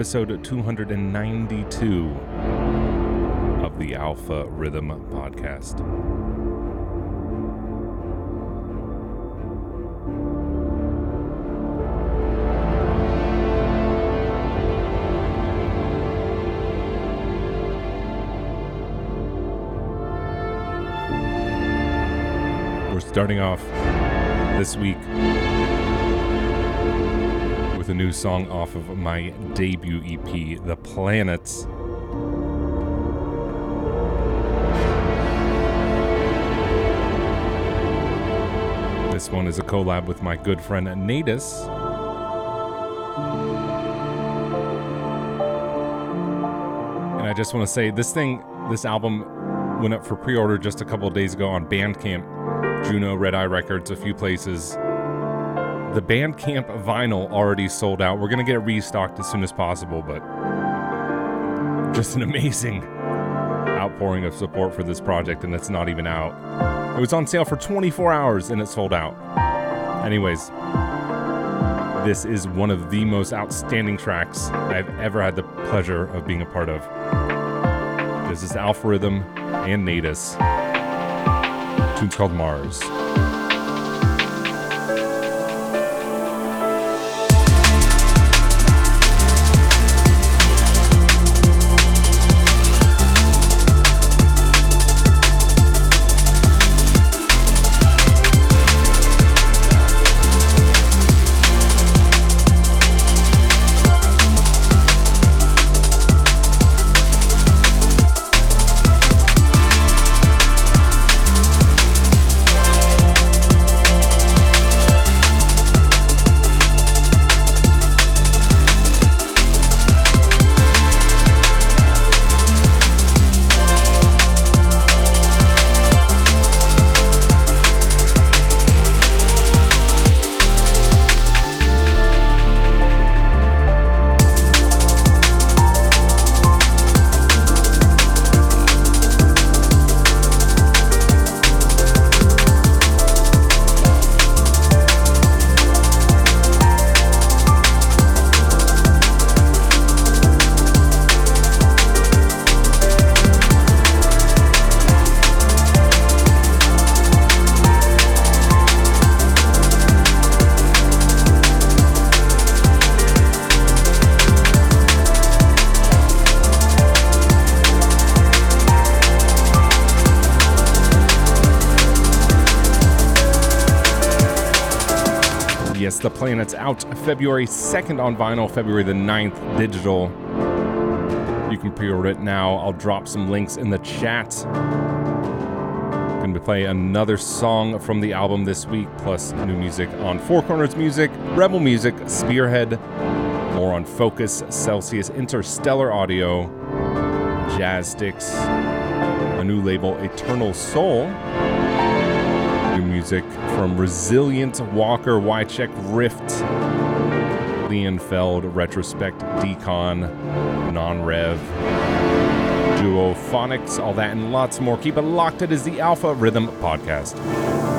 episode 292 of the Alpha Rhythm Podcast. We're starting off this week a new song off of my debut EP, The Planets. This one is a collab with my good friend Natus. And I just want to say this thing, this album went up for pre order just a couple days ago on Bandcamp, Juno, Red Eye Records, a few places. The Bandcamp vinyl already sold out. We're going to get restocked as soon as possible, but just an amazing outpouring of support for this project, and it's not even out. It was on sale for 24 hours and it sold out. Anyways, this is one of the most outstanding tracks I've ever had the pleasure of being a part of. This is Alpha Rhythm and Natus. Tune's called Mars. Planet's out February 2nd on vinyl, February the 9th digital. You can pre order it now. I'll drop some links in the chat. Going to play another song from the album this week, plus new music on Four Corners Music, Rebel Music, Spearhead, more on Fokuz, Celsius, Interstellar Audio, Jazzsticks, a new label, Eternal Soul music from Rezilient, Walk:r, Whychek, Rift, Leonfeld, Retrospekt, Decon, NonRev, Duo, Phonics, all that and lots more. Keep it locked. It is the Alpha Rhythm Podcast.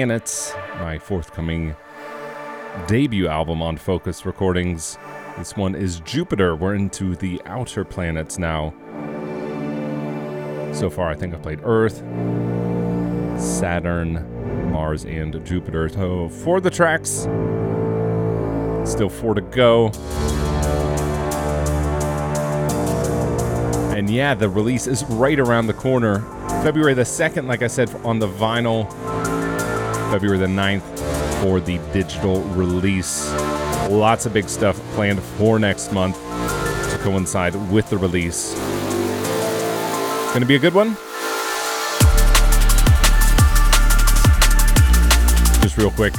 Planets, my forthcoming debut album on Fokuz Recordings. This one is Jupiter. We're into the outer planets now. So far, I think I've played Earth, Saturn, Mars, and Jupiter. So, for the tracks, still four to go. And yeah, the release is right around the corner. February the 2nd, like I said, on the vinyl. February the 9th for the digital release. Lots of big stuff planned for next month to coincide with the release. It's going to be a good one. Just real quick,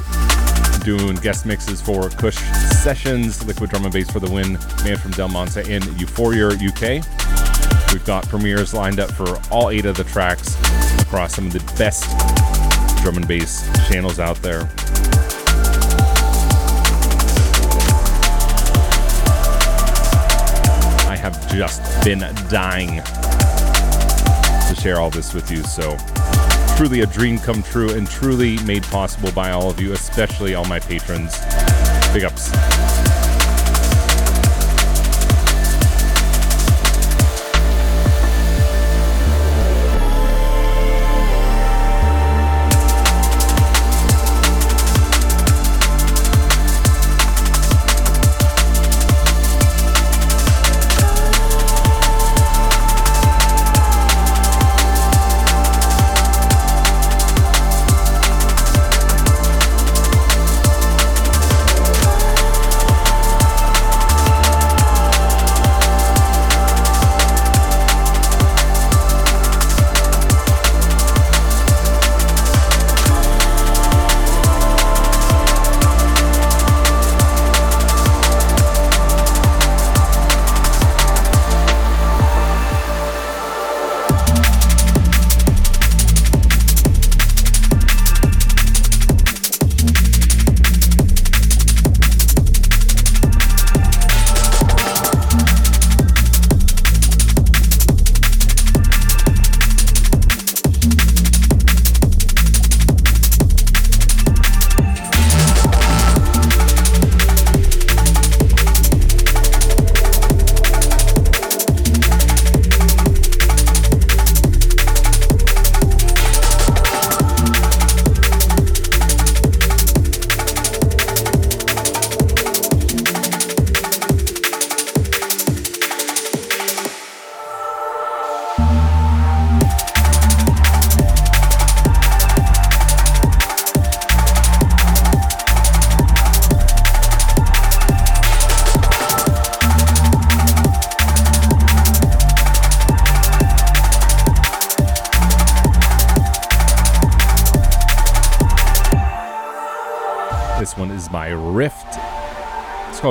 doing guest mixes for Kush Sessions, Liquid Drum and Bass for the Win, Man from Del Monte in Euphoria, UK. We've got premieres lined up for all eight of the tracks across some of the best drum and bass channels out there. I have just been dying to share all this with you, so truly a dream come true and truly made possible by all of you, especially all my patrons. Big ups.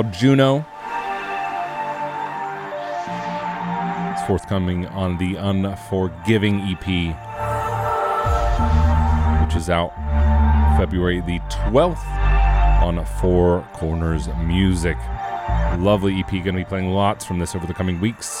Called Juno. It's forthcoming on the Unforgiving EP, which is out February the 12th on Four Corners Music. Lovely EP, going to be playing lots from this over the coming weeks.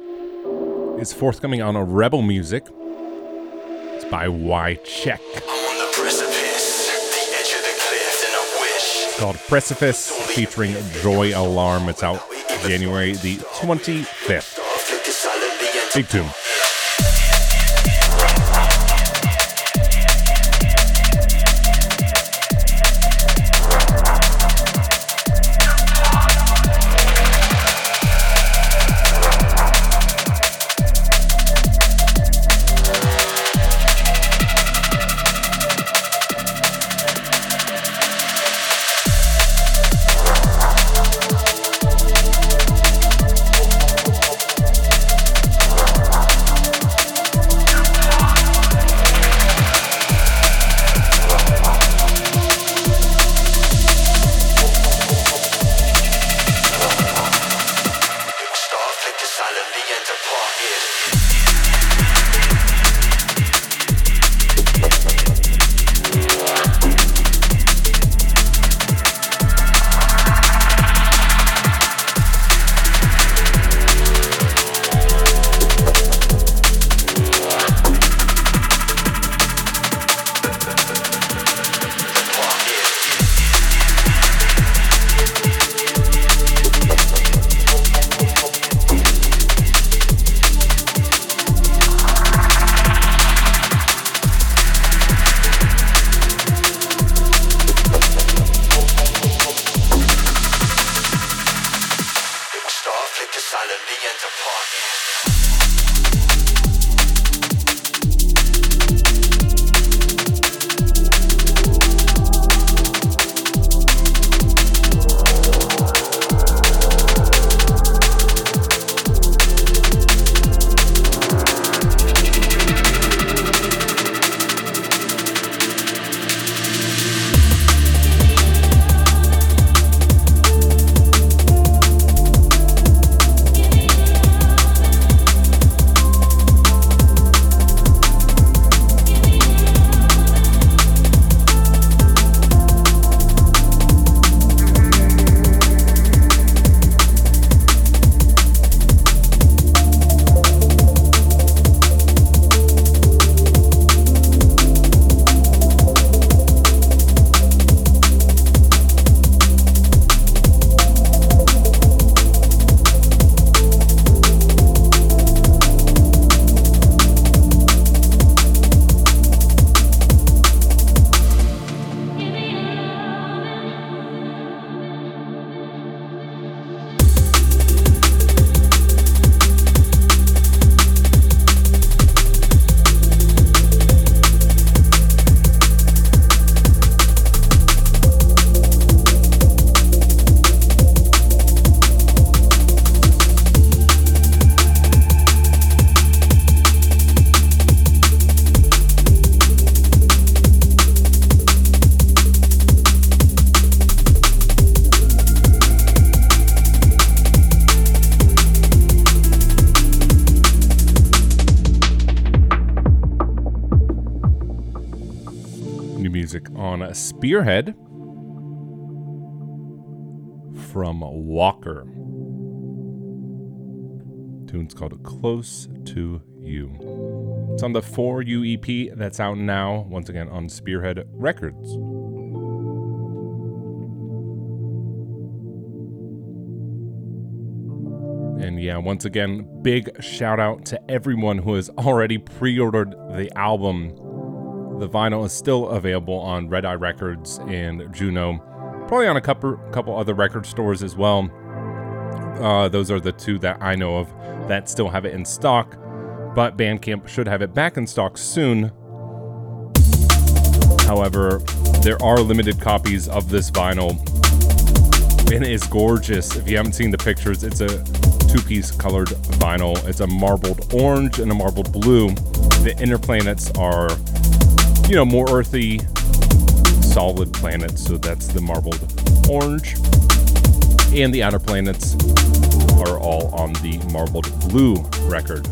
is forthcoming on a Rebel Music. It's by Whychek. It's called Precipice featuring Joy Alarm. It's out January the 25th. Big tune. Spearhead from Walk:r. tune's called Close to You. You. It's on the 4U EP that's out now, once again on Spearhead Records. And yeah, once again, big shout out to everyone who has already pre ordered the album. The vinyl is still available on Red Eye Records and Juno, probably on a couple, couple other record stores as well. Uh, those are the two that I know of that still have it in stock, but Bandcamp should have it back in stock soon. However, there are limited copies of this vinyl, and it is gorgeous. If you haven't seen the pictures, it's a two piece colored vinyl. It's a marbled orange and a marbled blue. The inner planets are, you know, more earthy, solid planets, so that's the marbled orange. And the outer planets are all on the marbled blue record.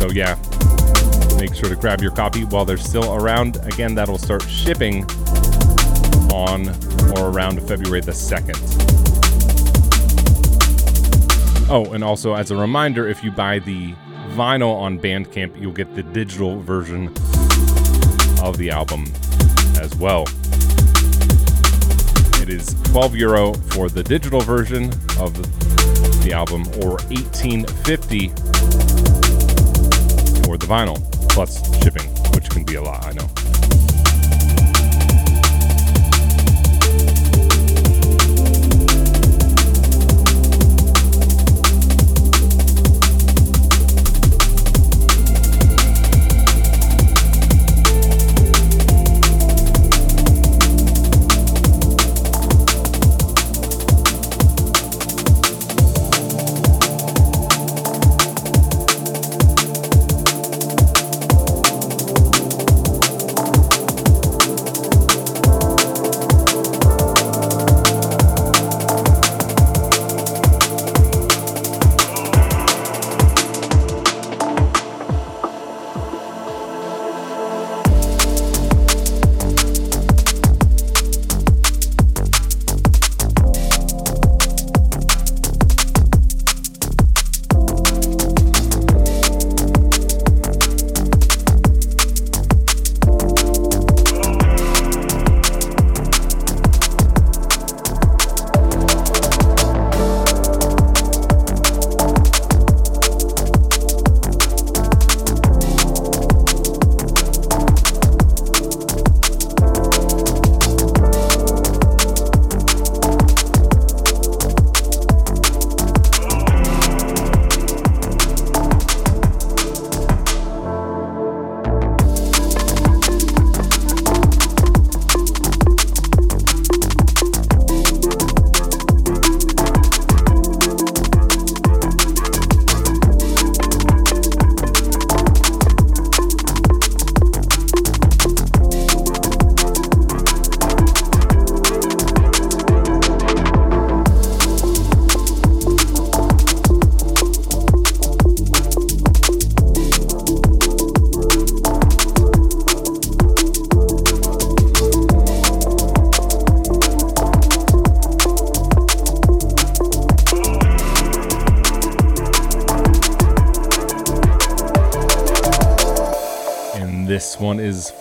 So, yeah, make sure to grab your copy while they're still around. Again, that'll start shipping on or around February the 2nd. Oh, and also as a reminder, if you buy the vinyl on Bandcamp, you'll get the digital version of the album as well. It is 12 euro for the digital version of the album or 1850 for the vinyl plus shipping, which can be a lot, I know.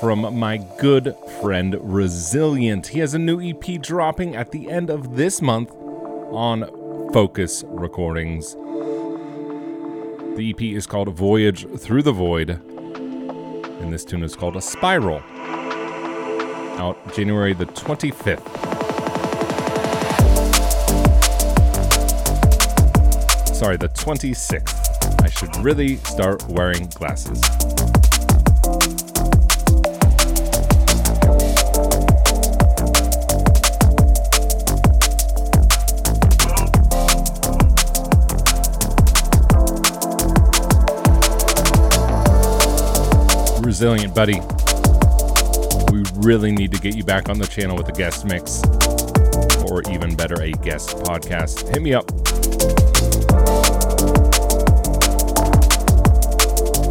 From my good friend Rezilient. He has a new EP dropping at the end of this month on Fokuz Recordings. The EP is called Voyage Through the Void, and this tune is called A Spiral. Out January the 25th. Sorry, the 26th. I should really start wearing glasses. Resilient, buddy. We really need to get you back on the channel with a guest mix, or even better, a guest podcast. Hit me up.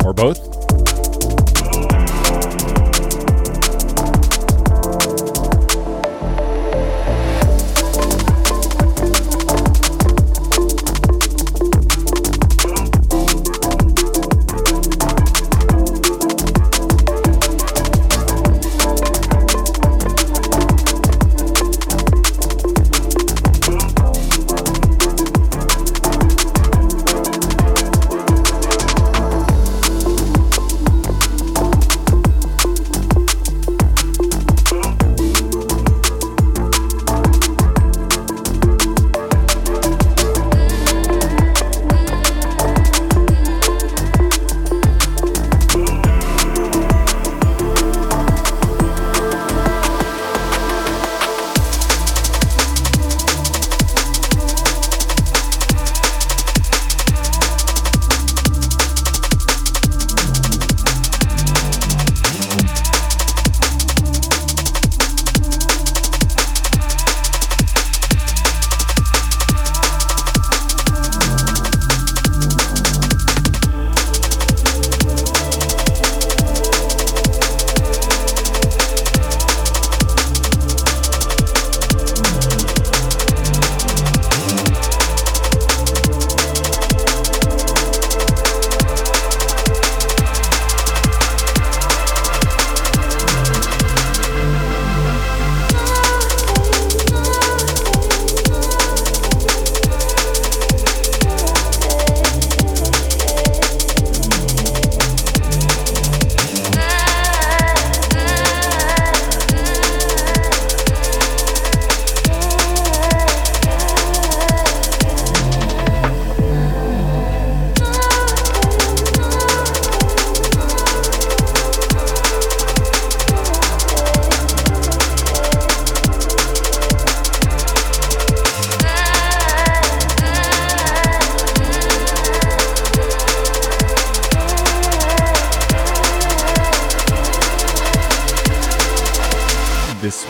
Or both.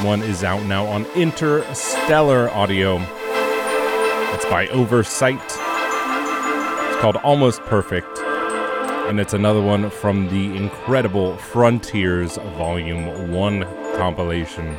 One is out now on Interstellar Audio. It's by Oversight. It's called Almost Perfect. And it's another one from the incredible Frontiers Volume 1 compilation.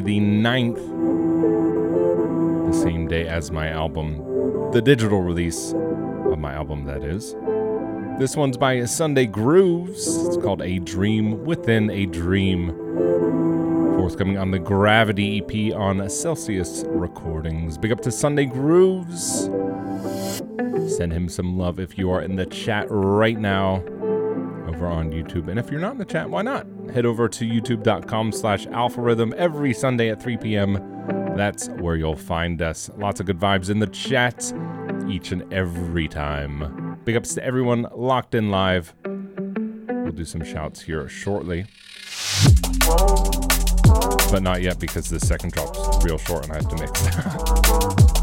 The 9th, the same day as my album, the digital release of my album, that is. This one's by SundayGrooves. It's called A Dream Within a Dream. Forthcoming on the Gravity EP on Celsius Recordings. Big up to SundayGrooves. Send him some love if you are in the chat right now over on YouTube. And if you're not in the chat, why not? Head over to youtube.com slash alpharhythm every Sunday at 3 p.m. That's where you'll find us. Lots of good vibes in the chat each and every time. Big ups to everyone locked in live. We'll do some shouts here shortly. But not yet because the second drop's real short and I have to mix.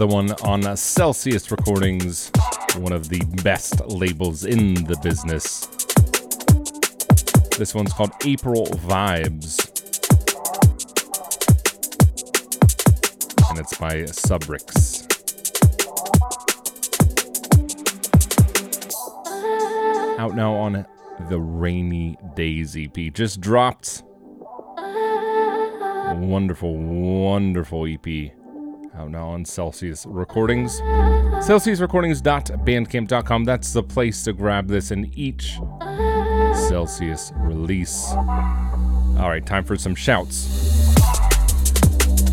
another one on Celsius Recordings, one of the best labels in the business. This one's called April Vibes. And it's by Subrix. Out now on the Rainy Days EP. Just dropped. Wonderful, wonderful EP out now on Celsius Recordings. CelsiusRecordings.bandcamp.com. That's the place to grab this in each Celsius release. All right, time for some shouts.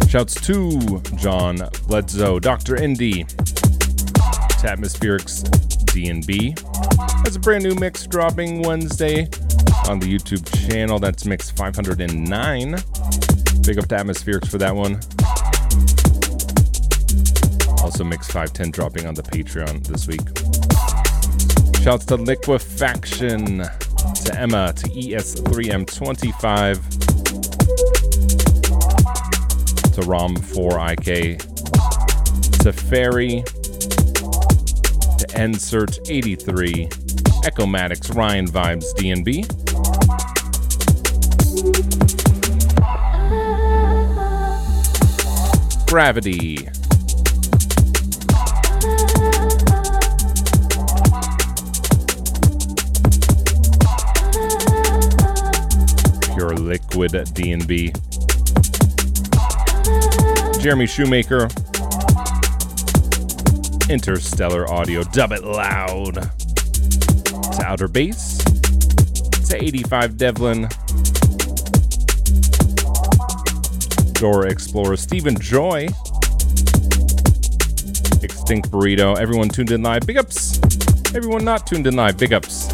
Shouts to John Bledsoe, Dr. Indy, to Atmospherics DNB. Has a brand new mix dropping Wednesday on the YouTube channel. That's mix 509. Big up to Atmospherics for that one. Also, Mix 510 dropping on the Patreon this week. Shouts to Liquefaction, to Emma, to ES3M25, to Rom4IK, to Ferry, to Nsert83, Echomatics, Ryan Vibes, DNB. Gravity, Liquid DNB. Jeremy Shoemaker. Interstellar Audio. Dub it loud. To Outer Base. To 85 Devlin. Dora Explorer. Stephen Joy. Extinct Burrito. Everyone tuned in live. Big ups. Everyone not tuned in live. Big ups.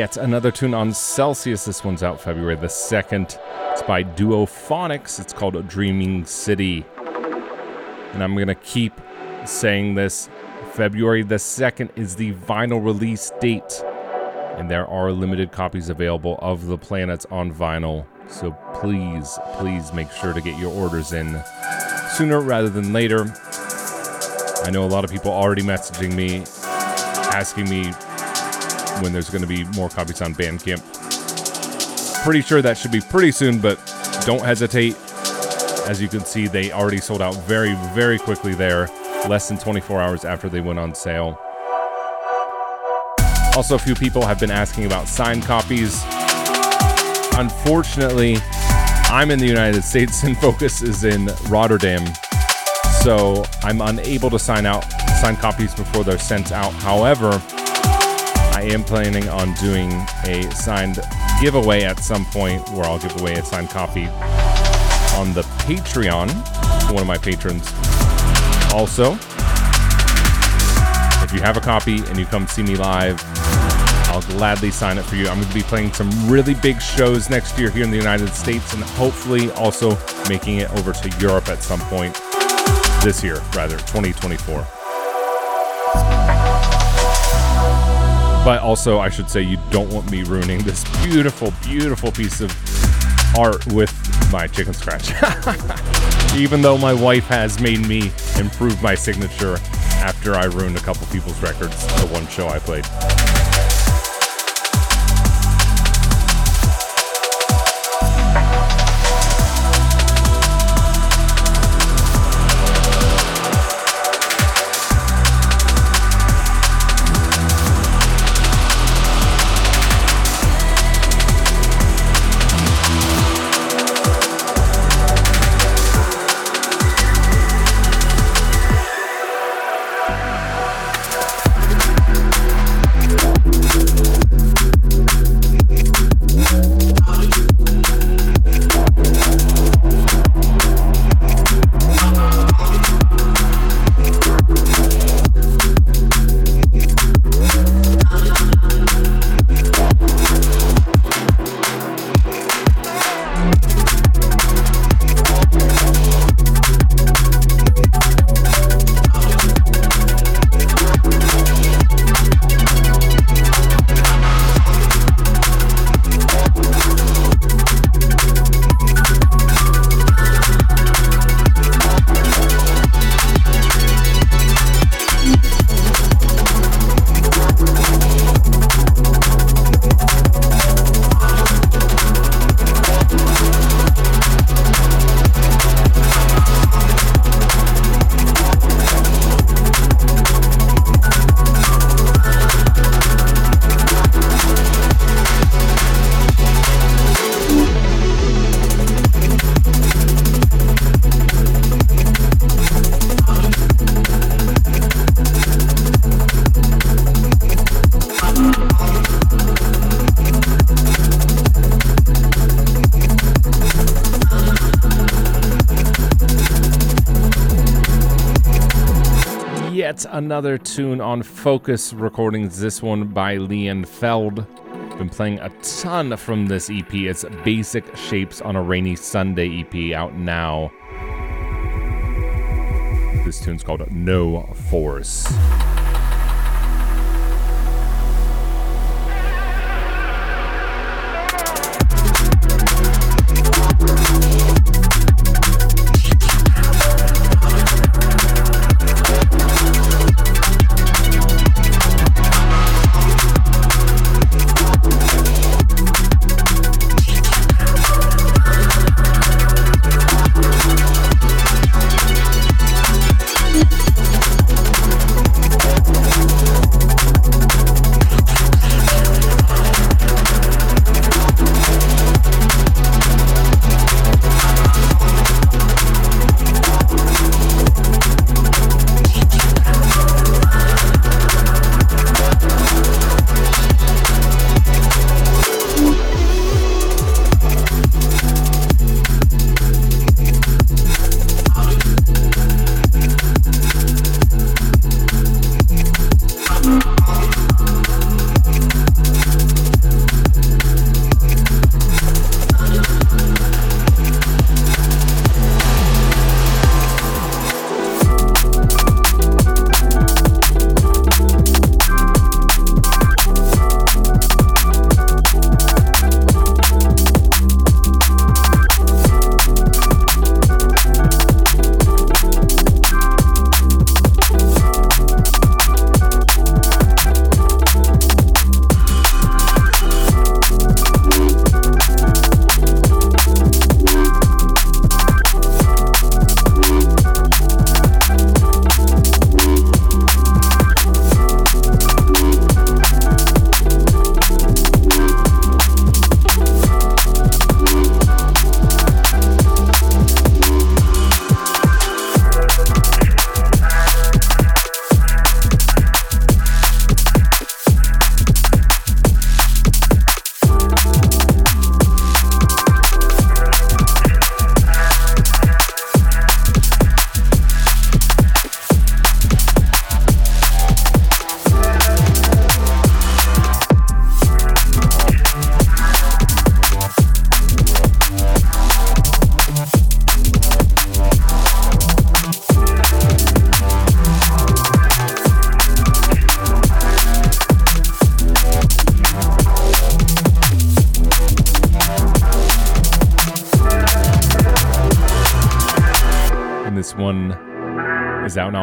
Yet another tune on Celsius. This one's out February the 2nd. It's by Duophonix. It's called Dreaming City. And I'm going to keep saying this. February the 2nd is the vinyl release date. And there are limited copies available of The Planets on vinyl. So please, please make sure to get your orders in sooner rather than later. I know a lot of people already messaging me, asking me when there's going to be more copies on Bandcamp. Pretty sure that should be pretty soon, but don't hesitate. As you can see, they already sold out very, very quickly there, less than 24 hours after they went on sale. Also, a few people have been asking about signed copies. Unfortunately, I'm in the United States and Fokuz is in Rotterdam, so I'm unable to sign out sign copies before they're sent out. However, I am planning on doing a signed giveaway at some point where I'll give away a signed copy on the Patreon to one of my patrons. Also, if you have a copy and you come see me live, I'll gladly sign it for you. I'm going to be playing some really big shows next year here in the United States and hopefully also making it over to Europe at some point this year, rather, 2024. But also, I should say, you don't want me ruining this beautiful, beautiful piece of art with my chicken scratch. Even though my wife has made me improve my signature after I ruined a couple people's records the one show I played. Another tune on Fokuz Recordings, this one by Lian Feldd. Been playing a ton from this EP. It's Basic Shapes on a Rainy Sunday EP out now. This tune's called No Force.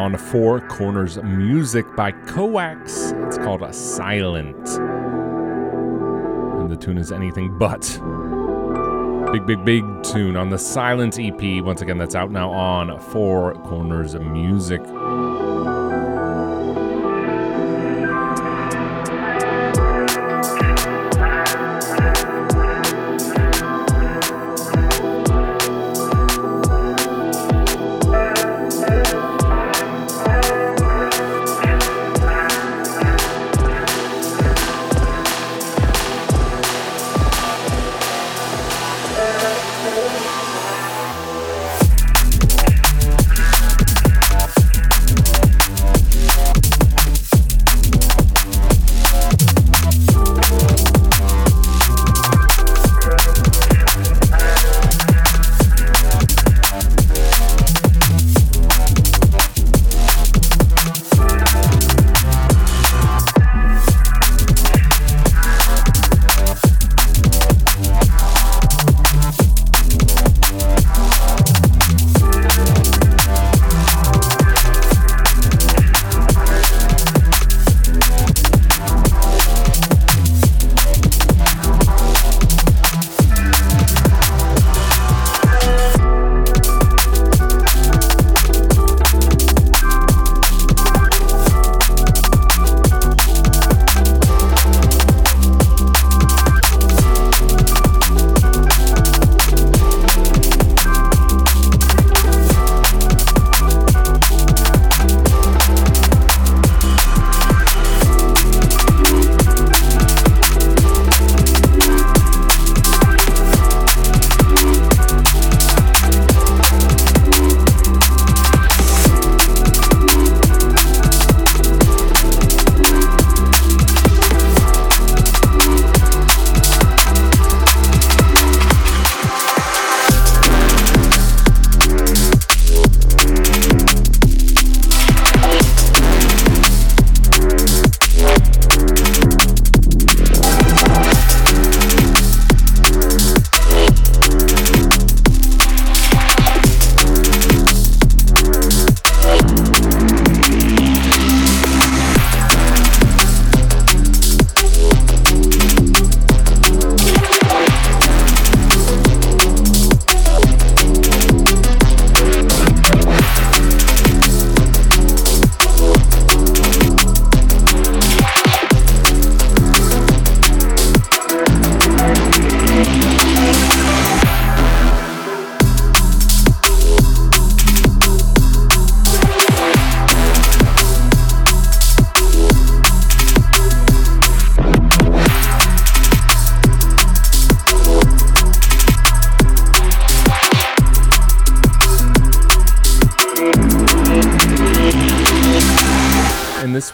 On Four Corners Music by Koax. It's called a Silent. And the tune is anything but. Big, big, big tune on the Silent EP. Once again, that's out now on Four Corners Music.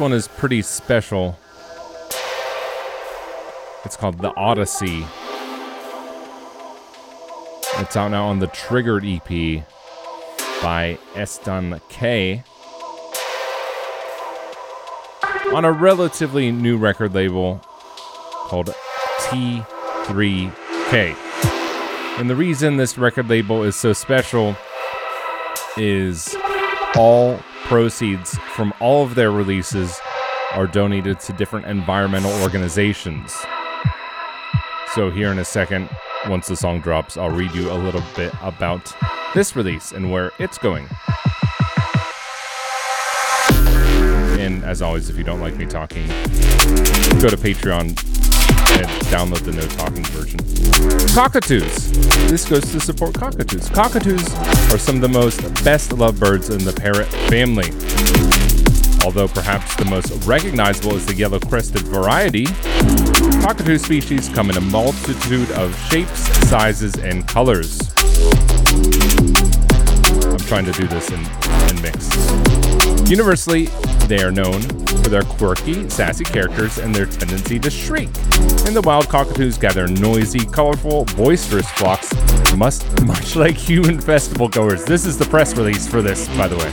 One is pretty special. It's called The Odyssey. It's out now on the Triggered EP by Estan K. On a relatively new record label called T3K. And the reason this record label is so special is all proceeds from all of their releases are donated to different environmental organizations. So, here in a second, once the song drops, I'll read you a little bit about this release and where it's going. And as always, if you don't like me talking, go to Patreon and download the no talking version. Cockatoos. This goes to support cockatoos. Cockatoos are some of the most best loved birds in the parrot family. Although perhaps the most recognizable is the yellow crested variety, cockatoo species come in a multitude of shapes, sizes, and colors. I'm trying to do this in, in mix. Universally, they are known for their quirky, sassy characters and their tendency to shriek. And the wild cockatoos gather noisy, colorful, boisterous flocks, much, much like human festival goers. This is the press release for this, by the way.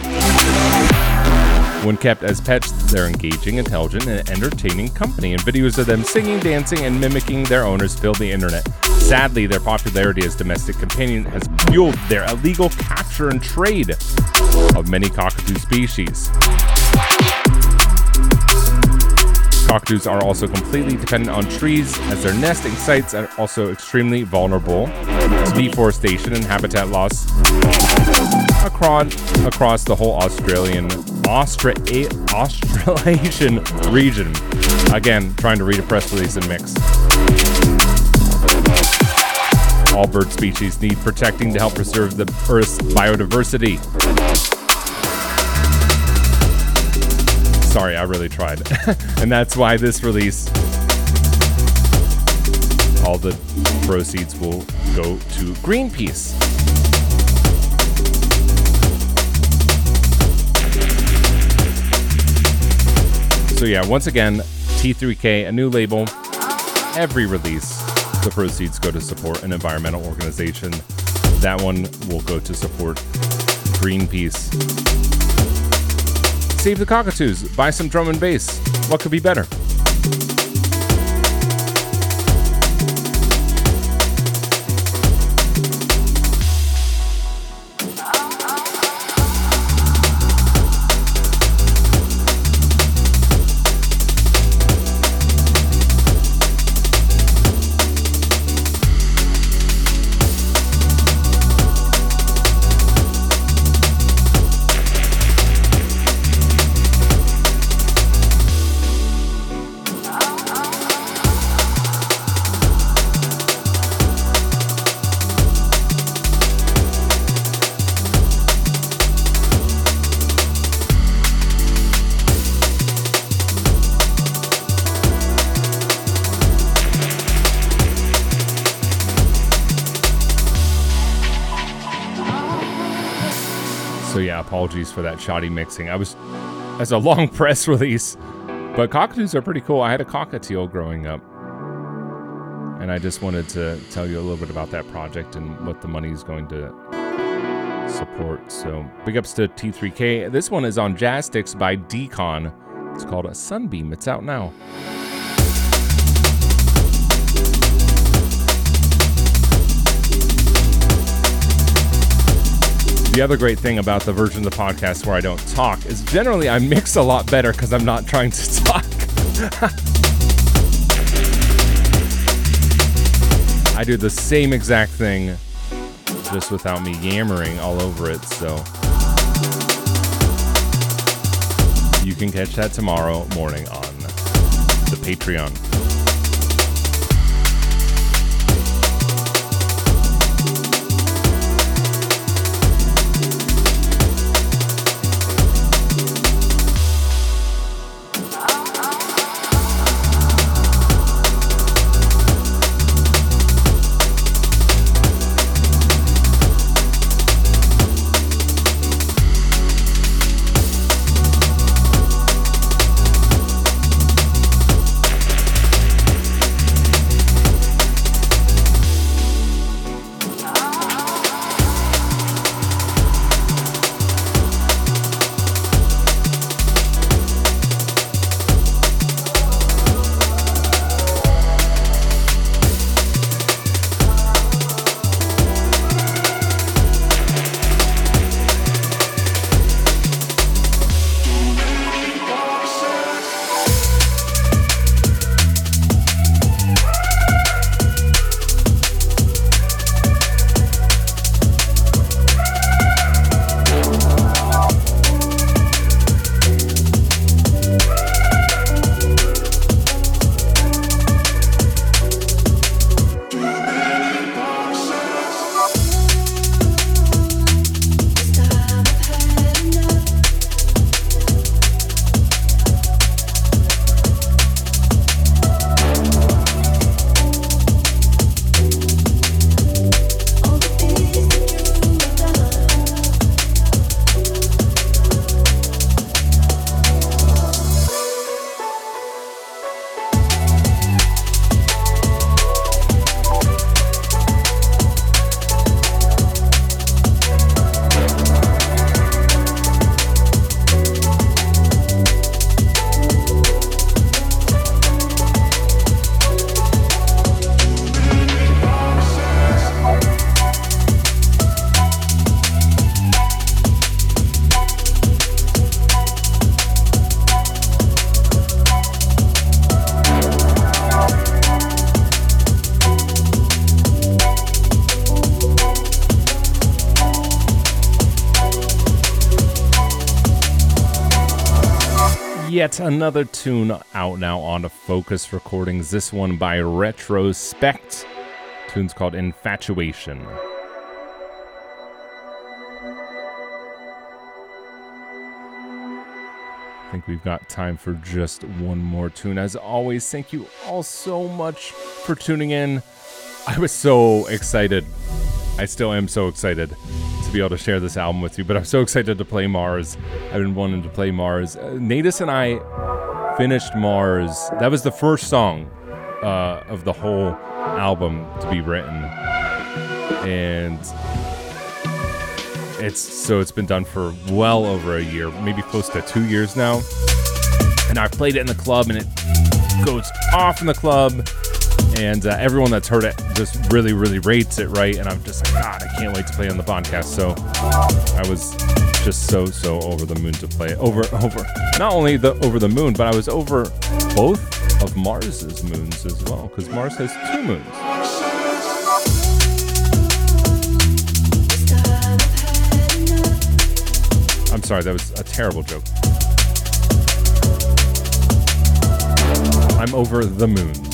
When kept as pets, they're engaging, intelligent, and entertaining company, and videos of them singing, dancing, and mimicking their owners fill the internet. Sadly, their popularity as domestic companion has fueled their illegal capture and trade of many cockatoo species. Cockatoos are also completely dependent on trees as their nesting sites are also extremely vulnerable to deforestation and habitat loss across, across the whole Australian Austra- Australasian region. Again, trying to read a press release and mix. All bird species need protecting to help preserve the Earth's biodiversity. Sorry, I really tried. and that's why this release, all the proceeds will go to Greenpeace. So, yeah, once again, T3K, a new label. Every release, the proceeds go to support an environmental organization. That one will go to support Greenpeace. Save the cockatoos. Buy some drum and bass. What could be better? Apologies for that shoddy mixing. I was as a long press release, but cockatoos are pretty cool. I had a cockatiel growing up, and I just wanted to tell you a little bit about that project and what the money is going to support. So big ups to T3K. This one is on Jazz by Decon. It's called a Sunbeam. It's out now. The other great thing about the version of the podcast where I don't talk is generally I mix a lot better because I'm not trying to talk. I do the same exact thing just without me yammering all over it, so you can catch that tomorrow morning on the Patreon. Yet another tune out now on Fokuz Recordings. This one by Retrospekt. tune's called Infatuation. I think we've got time for just one more tune. As always, thank you all so much for tuning in. I was so excited. I still am so excited to be able to share this album with you, but I'm so excited to play Mars. I've been wanting to play Mars. Uh, Natus and I finished Mars. That was the first song uh, of the whole album to be written. And it's so it's been done for well over a year, maybe close to two years now. And I've played it in the club, and it goes off in the club. And uh, everyone that's heard it just really, really rates it right. And I'm just like, God, I can't wait to play on the podcast. So I was just so, so over the moon to play it. Over, over, not only the over the moon, but I was over both of Mars's moons as well, because Mars has two moons. I'm sorry, that was a terrible joke. I'm over the moons.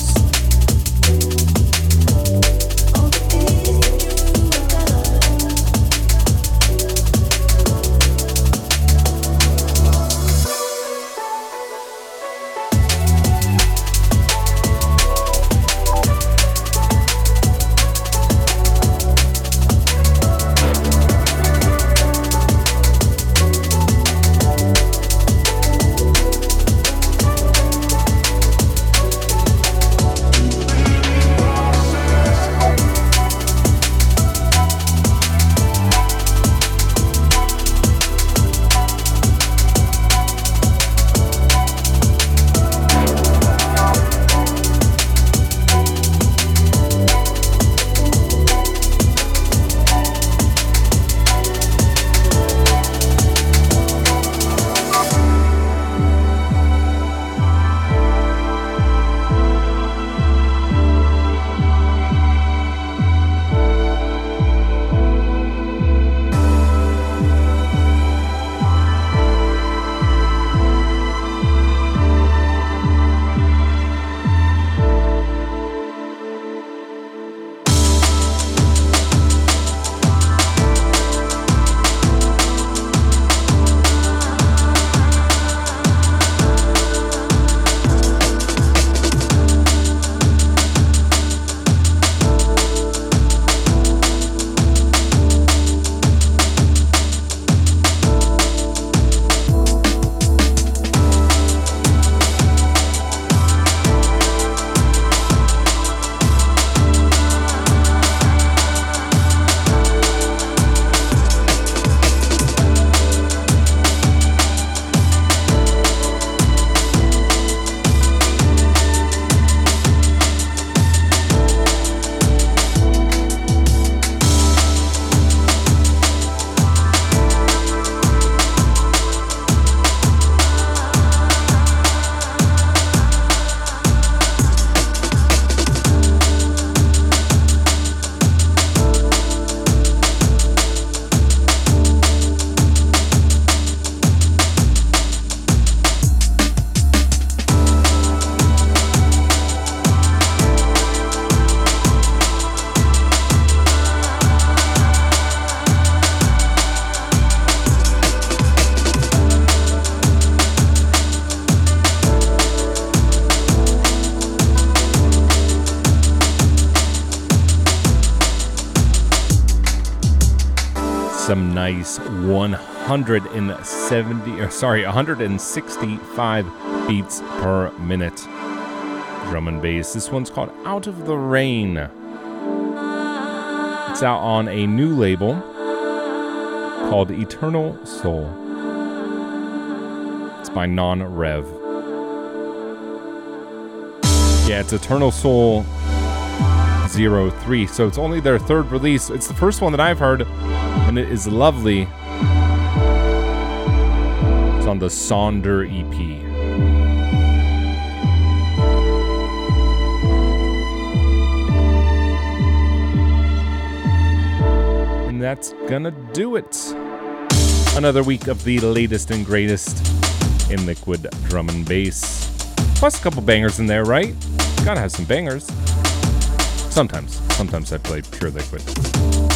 Nice 170 or uh, sorry 165 beats per minute. Drum and bass. This one's called out of the rain. It's out on a new label called eternal soul. It's by NonRev. Yeah it's eternal soul 03 so it's only their third release. It's the first one that i've heard and it is lovely. It's on the Sonder EP. And that's gonna do it. Another week of the latest and greatest in liquid drum and bass. Plus a couple bangers in there, right? Gotta have some bangers. Sometimes. Sometimes I play pure liquid.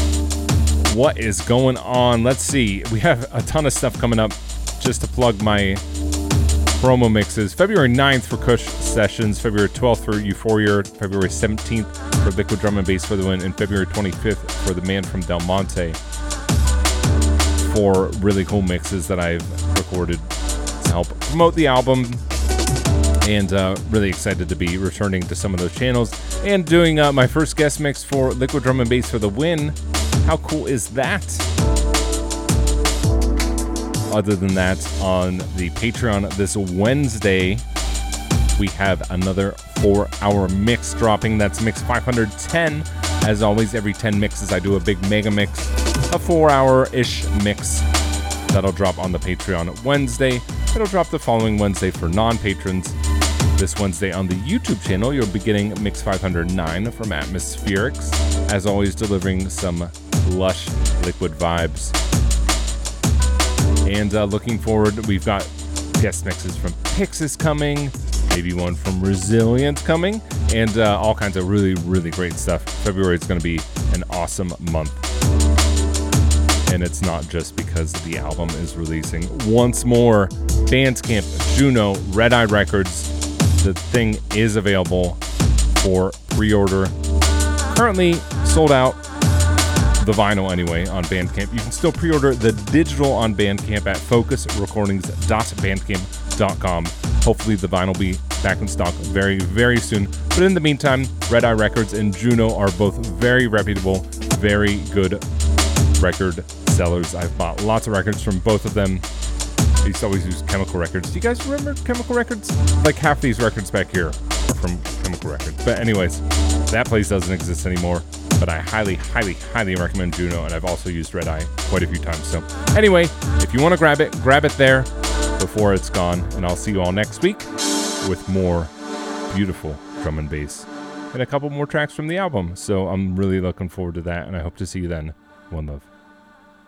What is going on? Let's see. We have a ton of stuff coming up just to plug my promo mixes. February 9th for Kush Sessions, February 12th for Euphoria, February 17th for Liquid Drum and Bass for the Win, and February 25th for The Man from Del Monte. Four really cool mixes that I've recorded to help promote the album. And uh, really excited to be returning to some of those channels and doing uh, my first guest mix for Liquid Drum and Bass for the Win. How cool is that? Other than that, on the Patreon this Wednesday, we have another four hour mix dropping. That's mix 510. As always, every 10 mixes, I do a big mega mix, a four hour ish mix that'll drop on the Patreon Wednesday. It'll drop the following Wednesday for non patrons. This Wednesday on the YouTube channel, you'll be getting Mix 509 from Atmospherics. As always, delivering some lush liquid vibes and uh, looking forward, we've got guest mixes from Pixis coming, maybe one from Rezilient coming, and uh, all kinds of really, really great stuff. February is going to be an awesome month. And it's not just because the album is releasing. Once more, Bandcamp, Juno, Red Eye Records. The thing is available for pre order. Currently sold out the vinyl anyway on Bandcamp. You can still pre order the digital on Bandcamp at fokuzrecordings.bandcamp.com. Hopefully, the vinyl will be back in stock very, very soon. But in the meantime, Red Eye Records and Juno are both very reputable, very good record sellers. I've bought lots of records from both of them. I used to always use Chemical Records. Do you guys remember Chemical Records? Like half these records back here from Chemical Records. But, anyways, that place doesn't exist anymore but I highly, highly, highly recommend Juno, and I've also used Red Eye quite a few times. So, anyway, if you want to grab it, grab it there before it's gone, and I'll see you all next week with more beautiful drum and bass and a couple more tracks from the album. So, I'm really looking forward to that, and I hope to see you then. One love.